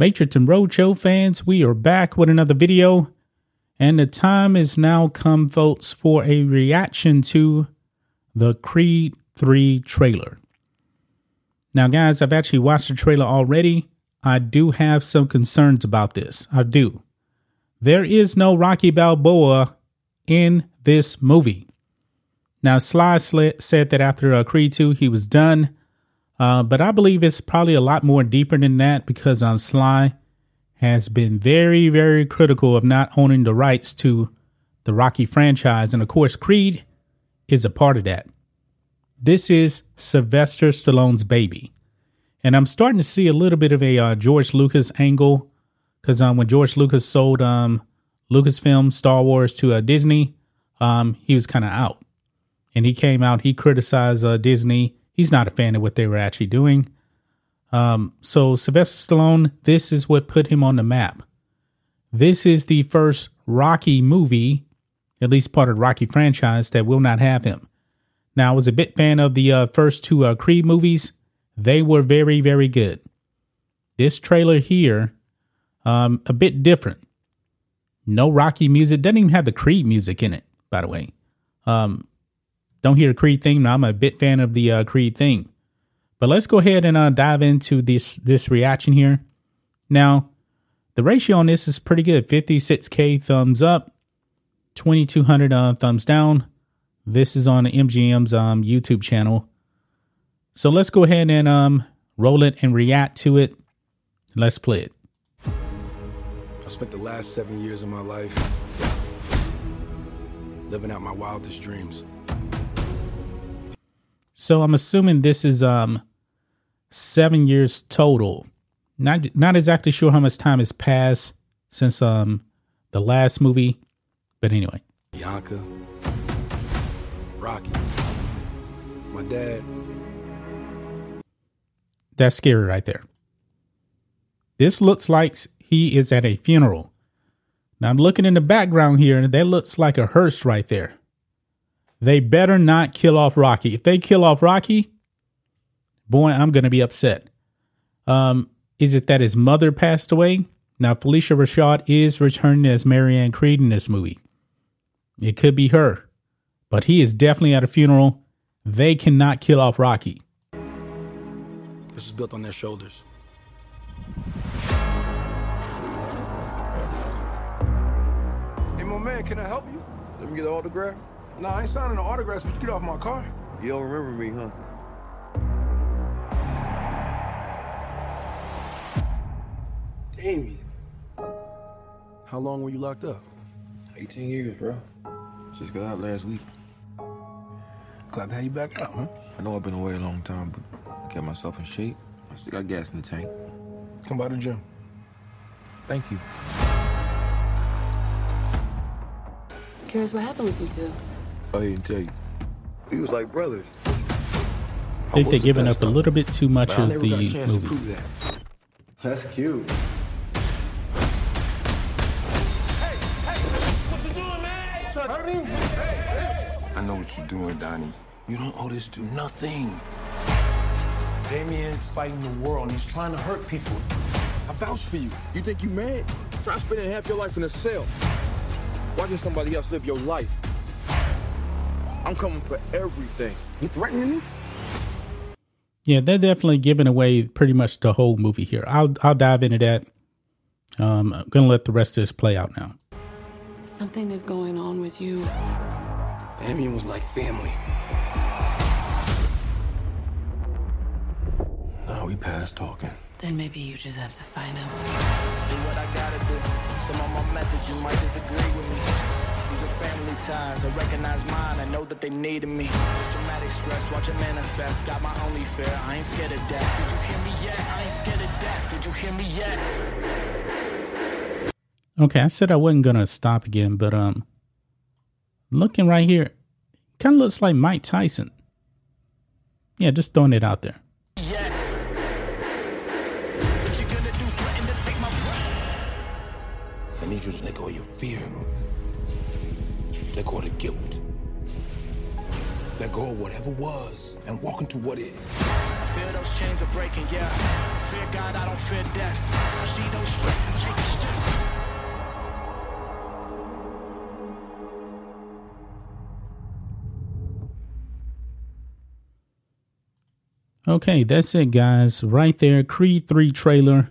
Matrix and Roadshow fans, we are back with another video. And the time is now come, folks, for a reaction to the Creed 3 trailer. Now, guys, I've actually watched the trailer already. I do have some concerns about this. I do. There is no Rocky Balboa in this movie. Now, Sly said that after uh, Creed 2, he was done. Uh, but I believe it's probably a lot more deeper than that because um, Sly has been very, very critical of not owning the rights to the Rocky franchise. And of course, Creed is a part of that. This is Sylvester Stallone's baby. And I'm starting to see a little bit of a uh, George Lucas angle because um, when George Lucas sold um, Lucasfilm Star Wars to uh, Disney, um, he was kind of out. And he came out, he criticized uh, Disney. He's not a fan of what they were actually doing. Um, so Sylvester Stallone, this is what put him on the map. This is the first Rocky movie, at least part of the Rocky franchise, that will not have him. Now, I was a bit fan of the uh, first two uh, Creed movies. They were very, very good. This trailer here, um, a bit different. No Rocky music. Doesn't even have the Creed music in it, by the way. Um, don't hear the Creed theme. Now, I'm a bit fan of the uh, Creed theme. But let's go ahead and uh, dive into this this reaction here. Now, the ratio on this is pretty good. 56k thumbs up, 2200 uh, thumbs down. This is on MGM's um, YouTube channel. So let's go ahead and um, roll it and react to it. Let's play it. I spent the last seven years of my life living out my wildest dreams. So I'm assuming this is um seven years total. Not not exactly sure how much time has passed since um the last movie, but anyway. Bianca, Rocky, my dad. That's scary right there. This looks like he is at a funeral. Now I'm looking in the background here, and that looks like a hearse right there. They better not kill off Rocky. If they kill off Rocky, boy, I'm gonna be upset. Um, is it that his mother passed away? Now Phylicia Rashad is returning as Mary Anne Creed in this movie. It could be her, but he is definitely at a funeral. They cannot kill off Rocky. This is built on their shoulders. Hey, my man, can I help you? Let me get an autograph. Nah, I ain't signing no autographs, but you get off my car. You don't remember me, huh? Damien. How long were you locked up? 18 years, bro. Just got out last week. Glad to have you back out, huh? I know I've been away a long time, but I kept myself in shape. I still got gas in the tank. Come by the gym. Thank you. Curious what happened with you two? I didn't tell you. We was like brothers. I think they're giving up a little bit too much But I of never the got a chance to movie. prove that. That's cute. I know what you're doing, Donnie. You don't owe this dude nothing. Damien's fighting the world and he's trying to hurt people. I vouch for you. You think you mad? Try spending half your life in a cell. Watching somebody else live your life. I'm coming for everything. You threatening me? Yeah, they're definitely giving away pretty much the whole movie here. I'll I'll dive into that. Um, I'm gonna let the rest of this play out now. Something is going on with you. Damien was like family. Now we past talking. Then maybe you just have to find him. Do I gotta do. Some of my methods you might disagree with me. These are family ties. I recognize mine. I know that they needed me. It's traumatic stress. Watch it manifest. Got my only fear. I ain't scared of death. Did you hear me yet? I ain't scared of death. Did you hear me yet? Okay, I said I wasn't gonna stop again, but um, looking right here, kind of looks like Mike Tyson. Yeah, just throwing it out there. Yet. What you gonna do? Threaten to take my breath? I need you to let go of your fear. Let go of the guilt. Let go of whatever was and walk into what is. I feel those chains are breaking, yeah. I fear God, I don't fear death. I see those stripes and take a step. Okay, that's it, guys. Right there, Creed 3 trailer.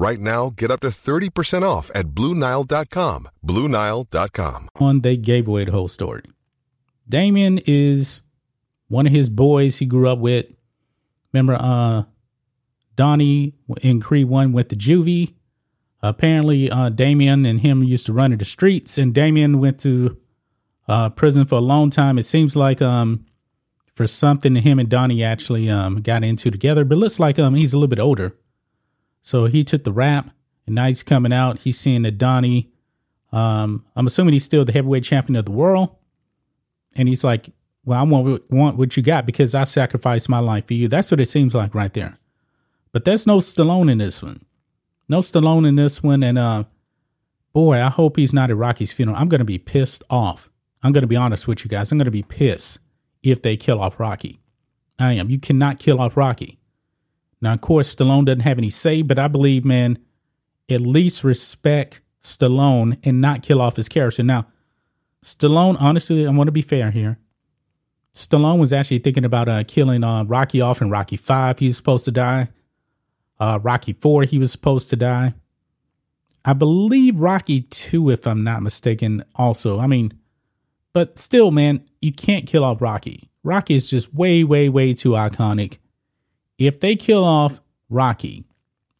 Right now, get up to 30% off at BlueNile.com. BlueNile.com. on they gave away the whole story. Damien is one of his boys he grew up with. Remember, uh, Donnie in Creed 1 went to juvie. Apparently, uh, Damien and him used to run in the streets, and Damien went to uh, prison for a long time. It seems like um, for something him and Donnie actually um, got into together, but it looks like um, he's a little bit older. So he took the rap, and now he's coming out. He's seeing that Donnie um, I'm assuming he's still the heavyweight champion of the world. And he's like, Well, I want, want what you got because I sacrificed my life for you. That's what it seems like right there. But there's no Stallone in this one. No Stallone in this one. And uh, boy, I hope he's not at Rocky's funeral. I'm going to be pissed off. I'm going to be honest with you guys. I'm going to be pissed if they kill off Rocky. I am. You cannot kill off Rocky. Now, of course, Stallone doesn't have any say, but I believe, man, at least respect Stallone and not kill off his character. Now, Stallone, honestly, I want to be fair here. Stallone was actually thinking about uh, killing uh, Rocky off in Rocky Five. He was supposed to die. Uh, Rocky Four, he was supposed to die. I believe Rocky Two, if I'm not mistaken. Also, I mean, but still, man, you can't kill off Rocky. Rocky is just way, way, way too iconic. If they kill off Rocky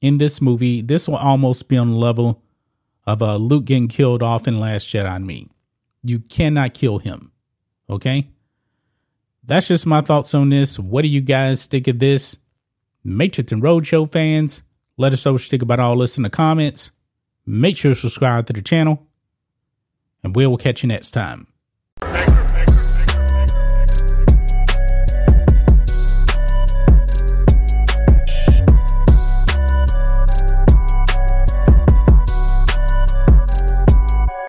in this movie, this will almost be on the level of uh, Luke getting killed off in Last Jedi on me. You cannot kill him. Okay? That's just my thoughts on this. What do you guys think of this? Matrix and Roadshow fans, let us know what you think about all this in the comments. Make sure to subscribe to the channel, and we will catch you next time.